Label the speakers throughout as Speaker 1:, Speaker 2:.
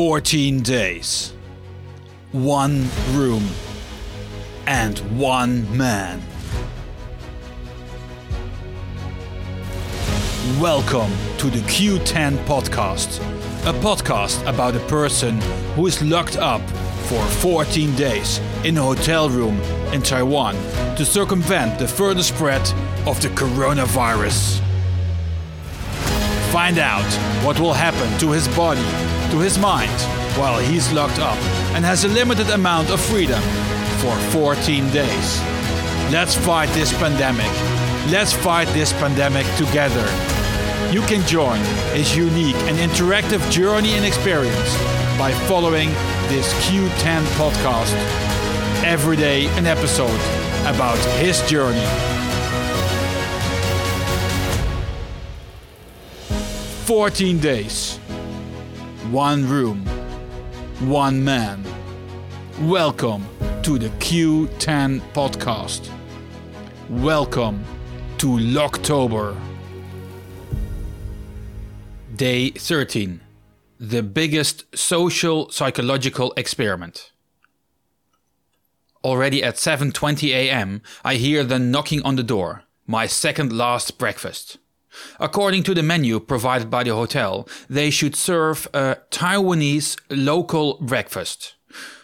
Speaker 1: 14 days, one room, and one man. Welcome to the Q10 podcast, a podcast about a person who is locked up for 14 days in a hotel room in Taiwan to circumvent the further spread of the coronavirus. Find out what will happen to his body, to his mind, while he's locked up and has a limited amount of freedom for 14 days. Let's fight this pandemic. Let's fight this pandemic together. You can join his unique and interactive journey and experience by following this Q10 podcast. Every day, an episode about his journey. 14 days, one room, one man. Welcome to the Q10 podcast. Welcome to Locktober. Day 13. The biggest social psychological experiment. Already at 7:20 a.m., I hear the knocking on the door. My second last breakfast. According to the menu provided by the hotel, they should serve a Taiwanese local breakfast.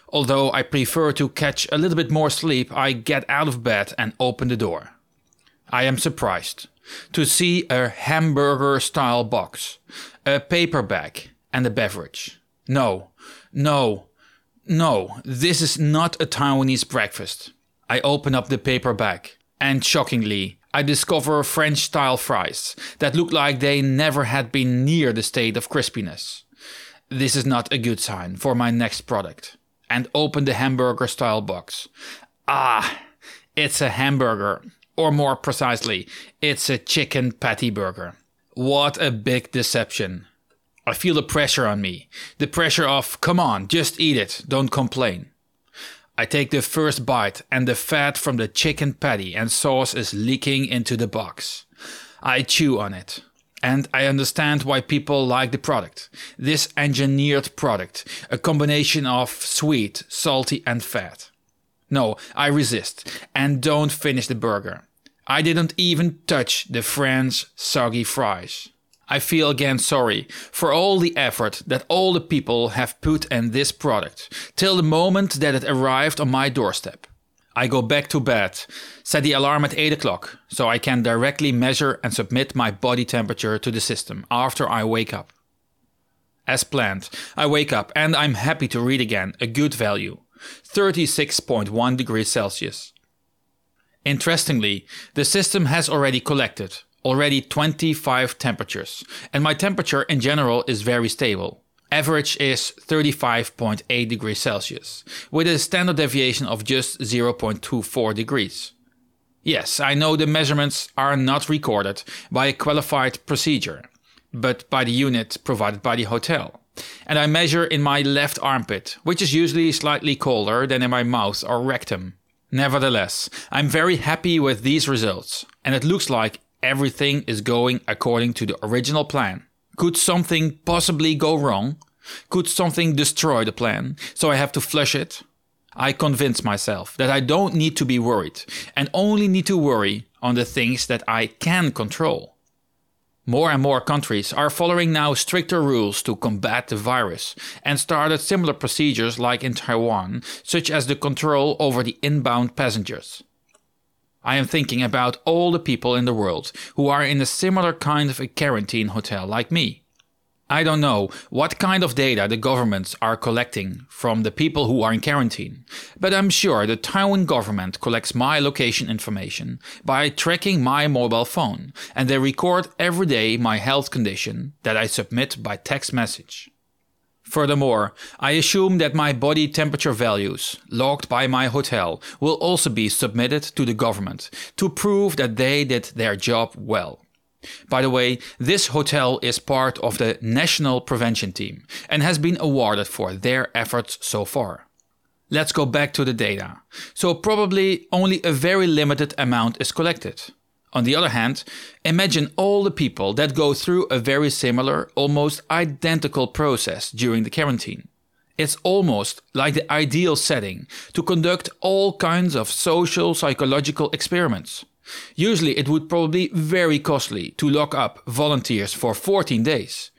Speaker 1: Although I prefer to catch a little bit more sleep, I get out of bed and open the door. I am surprised to see a hamburger style box, a paper bag, and a beverage. No, no, no, this is not a Taiwanese breakfast. I open up the paper bag, and shockingly, I discover French style fries that look like they never had been near the state of crispiness. This is not a good sign for my next product. And open the hamburger style box. Ah, it's a hamburger. Or more precisely, it's a chicken patty burger. What a big deception. I feel the pressure on me. The pressure of, come on, just eat it, don't complain. I take the first bite, and the fat from the chicken patty and sauce is leaking into the box. I chew on it. And I understand why people like the product. This engineered product, a combination of sweet, salty, and fat. No, I resist and don't finish the burger. I didn't even touch the French soggy fries. I feel again sorry for all the effort that all the people have put in this product till the moment that it arrived on my doorstep. I go back to bed, set the alarm at 8 o'clock so I can directly measure and submit my body temperature to the system after I wake up. As planned, I wake up and I'm happy to read again a good value 36.1 degrees Celsius. Interestingly, the system has already collected already 25 temperatures, and my temperature in general is very stable. Average is 35.8 degrees Celsius, with a standard deviation of just 0.24 degrees. Yes, I know the measurements are not recorded by a qualified procedure, but by the unit provided by the hotel. And I measure in my left armpit, which is usually slightly colder than in my mouth or rectum. Nevertheless, I'm very happy with these results, and it looks like everything is going according to the original plan. Could something possibly go wrong? Could something destroy the plan so I have to flush it? I convince myself that I don't need to be worried and only need to worry on the things that I can control. More and more countries are following now stricter rules to combat the virus and started similar procedures like in Taiwan, such as the control over the inbound passengers. I am thinking about all the people in the world who are in a similar kind of a quarantine hotel like me. I don't know what kind of data the governments are collecting from the people who are in quarantine, but I'm sure the Taiwan government collects my location information by tracking my mobile phone, and they record every day my health condition that I submit by text message. Furthermore, I assume that my body temperature values, logged by my hotel, will also be submitted to the government to prove that they did their job well. By the way, this hotel is part of the National Prevention Team and has been awarded for their efforts so far. Let's go back to the data. So, probably only a very limited amount is collected. On the other hand, imagine all the people that go through a very similar, almost identical process during the quarantine. It's almost like the ideal setting to conduct all kinds of social psychological experiments. Usually, it would probably be very costly to lock up volunteers for 14 days.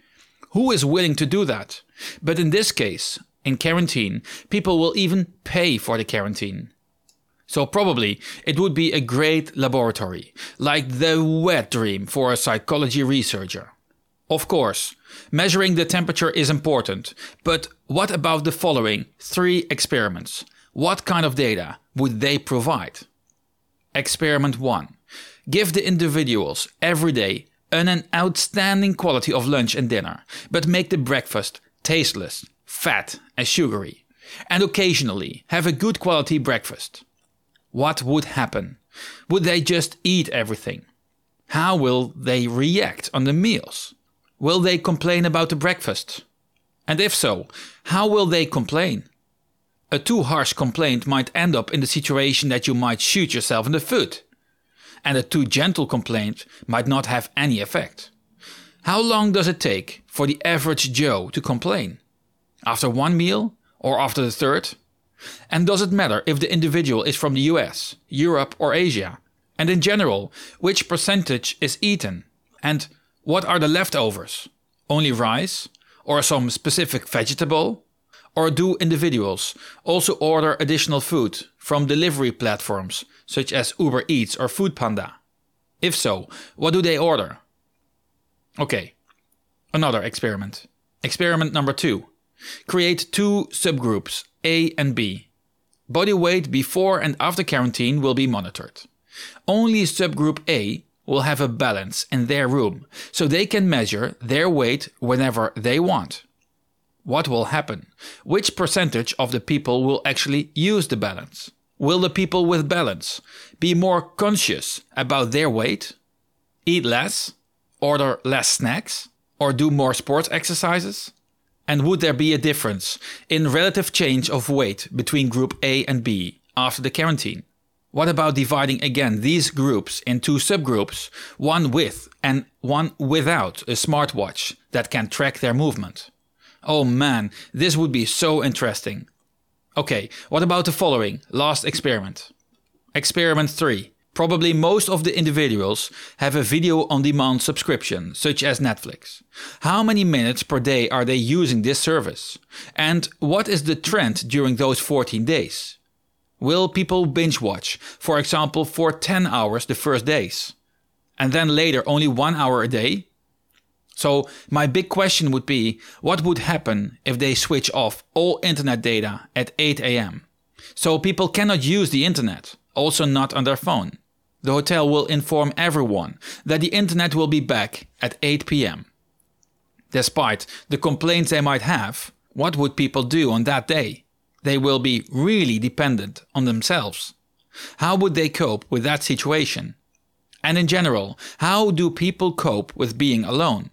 Speaker 1: Who is willing to do that? But in this case, in quarantine, people will even pay for the quarantine. So, probably it would be a great laboratory, like the wet dream for a psychology researcher. Of course, measuring the temperature is important, but what about the following three experiments? What kind of data would they provide? Experiment 1. Give the individuals every day an outstanding quality of lunch and dinner, but make the breakfast tasteless, fat, and sugary. And occasionally have a good quality breakfast. What would happen? Would they just eat everything? How will they react on the meals? Will they complain about the breakfast? And if so, how will they complain? A too harsh complaint might end up in the situation that you might shoot yourself in the foot. And a too gentle complaint might not have any effect. How long does it take for the average Joe to complain? After one meal or after the third? And does it matter if the individual is from the US, Europe, or Asia? And in general, which percentage is eaten? And what are the leftovers? Only rice? Or some specific vegetable? Or do individuals also order additional food from delivery platforms such as Uber Eats or Foodpanda? If so, what do they order? Okay, another experiment. Experiment number two. Create two subgroups, A and B. Body weight before and after quarantine will be monitored. Only subgroup A will have a balance in their room, so they can measure their weight whenever they want. What will happen? Which percentage of the people will actually use the balance? Will the people with balance be more conscious about their weight, eat less, order less snacks, or do more sports exercises? And would there be a difference in relative change of weight between group A and B after the quarantine? What about dividing again these groups into subgroups, one with and one without a smartwatch that can track their movement? Oh man, this would be so interesting. Okay, what about the following last experiment? Experiment 3. Probably most of the individuals have a video on demand subscription, such as Netflix. How many minutes per day are they using this service? And what is the trend during those 14 days? Will people binge watch, for example, for 10 hours the first days? And then later only one hour a day? So, my big question would be what would happen if they switch off all internet data at 8 am? So, people cannot use the internet, also not on their phone. The hotel will inform everyone that the internet will be back at 8 pm. Despite the complaints they might have, what would people do on that day? they will be really dependent on themselves. How would they cope with that situation? And in general, how do people cope with being alone?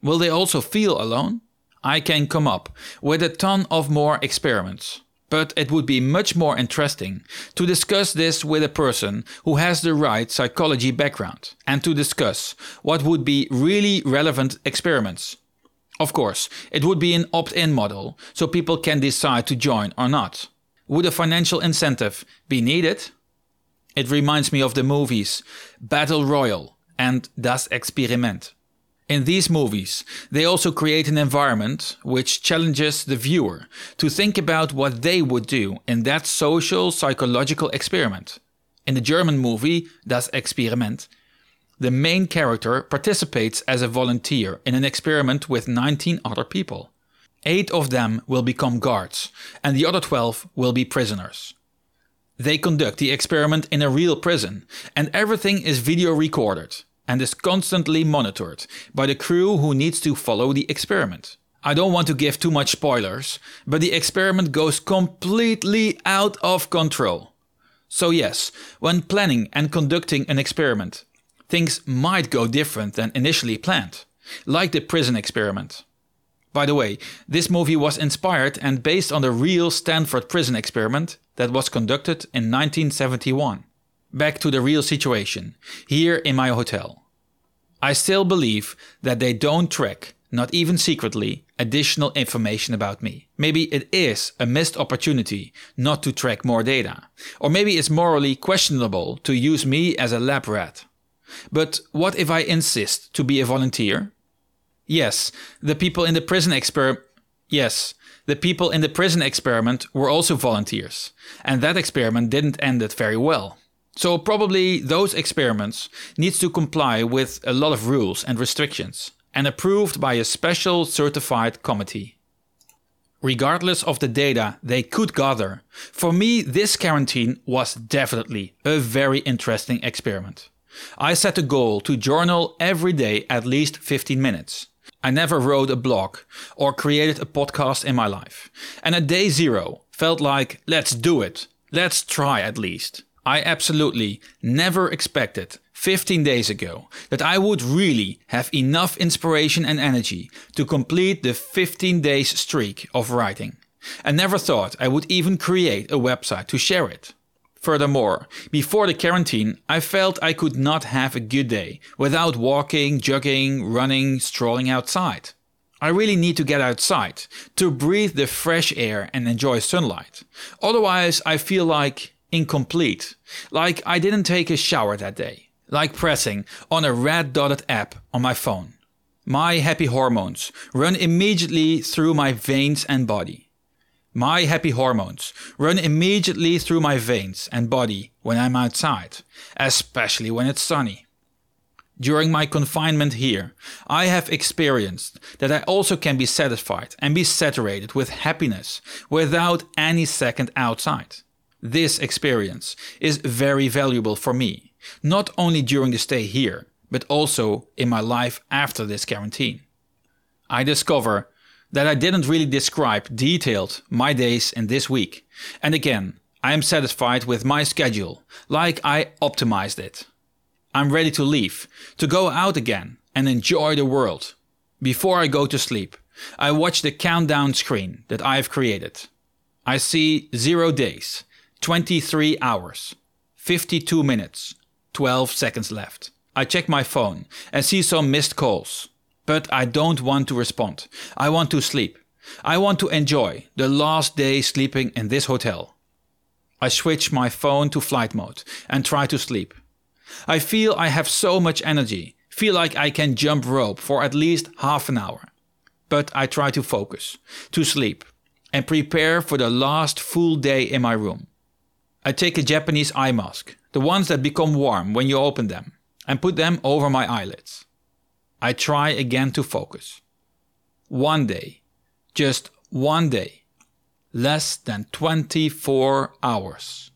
Speaker 1: Will they also feel alone? I can come up with a ton of more experiments, but it would be much more interesting to discuss this with a person who has the right psychology background and to discuss what would be really relevant experiments of course, it would be an opt in model, so people can decide to join or not. Would a financial incentive be needed? It reminds me of the movies Battle Royale and Das Experiment. In these movies, they also create an environment which challenges the viewer to think about what they would do in that social psychological experiment. In the German movie Das Experiment, the main character participates as a volunteer in an experiment with 19 other people. Eight of them will become guards, and the other 12 will be prisoners. They conduct the experiment in a real prison, and everything is video recorded and is constantly monitored by the crew who needs to follow the experiment. I don't want to give too much spoilers, but the experiment goes completely out of control. So, yes, when planning and conducting an experiment, things might go different than initially planned, like the prison experiment. By the way, this movie was inspired and based on the real Stanford prison experiment that was conducted in 1971. Back to the real situation, here in my hotel. I still believe that they don't track, not even secretly, additional information about me. Maybe it is a missed opportunity not to track more data. Or maybe it's morally questionable to use me as a lab rat. But what if I insist to be a volunteer? Yes, the people in the prison experiment. Yes, the people in the prison experiment were also volunteers, and that experiment didn't end it very well. So probably those experiments needs to comply with a lot of rules and restrictions and approved by a special certified committee. Regardless of the data they could gather, for me this quarantine was definitely a very interesting experiment. I set a goal to journal every day at least 15 minutes. I never wrote a blog or created a podcast in my life. And at day zero felt like, let's do it. Let's try at least. I absolutely never expected 15 days ago that I would really have enough inspiration and energy to complete the 15 days streak of writing. I never thought I would even create a website to share it. Furthermore, before the quarantine, I felt I could not have a good day without walking, jogging, running, strolling outside. I really need to get outside to breathe the fresh air and enjoy sunlight. Otherwise, I feel like incomplete. Like I didn't take a shower that day. Like pressing on a red dotted app on my phone. My happy hormones run immediately through my veins and body. My happy hormones run immediately through my veins and body when I'm outside, especially when it's sunny. During my confinement here, I have experienced that I also can be satisfied and be saturated with happiness without any second outside. This experience is very valuable for me, not only during the stay here, but also in my life after this quarantine. I discover that I didn't really describe detailed my days in this week. And again, I am satisfied with my schedule, like I optimized it. I'm ready to leave, to go out again and enjoy the world. Before I go to sleep, I watch the countdown screen that I have created. I see zero days, 23 hours, 52 minutes, 12 seconds left. I check my phone and see some missed calls. But I don't want to respond. I want to sleep. I want to enjoy the last day sleeping in this hotel. I switch my phone to flight mode and try to sleep. I feel I have so much energy, feel like I can jump rope for at least half an hour. But I try to focus, to sleep, and prepare for the last full day in my room. I take a Japanese eye mask, the ones that become warm when you open them, and put them over my eyelids. I try again to focus. One day, just one day, less than 24 hours.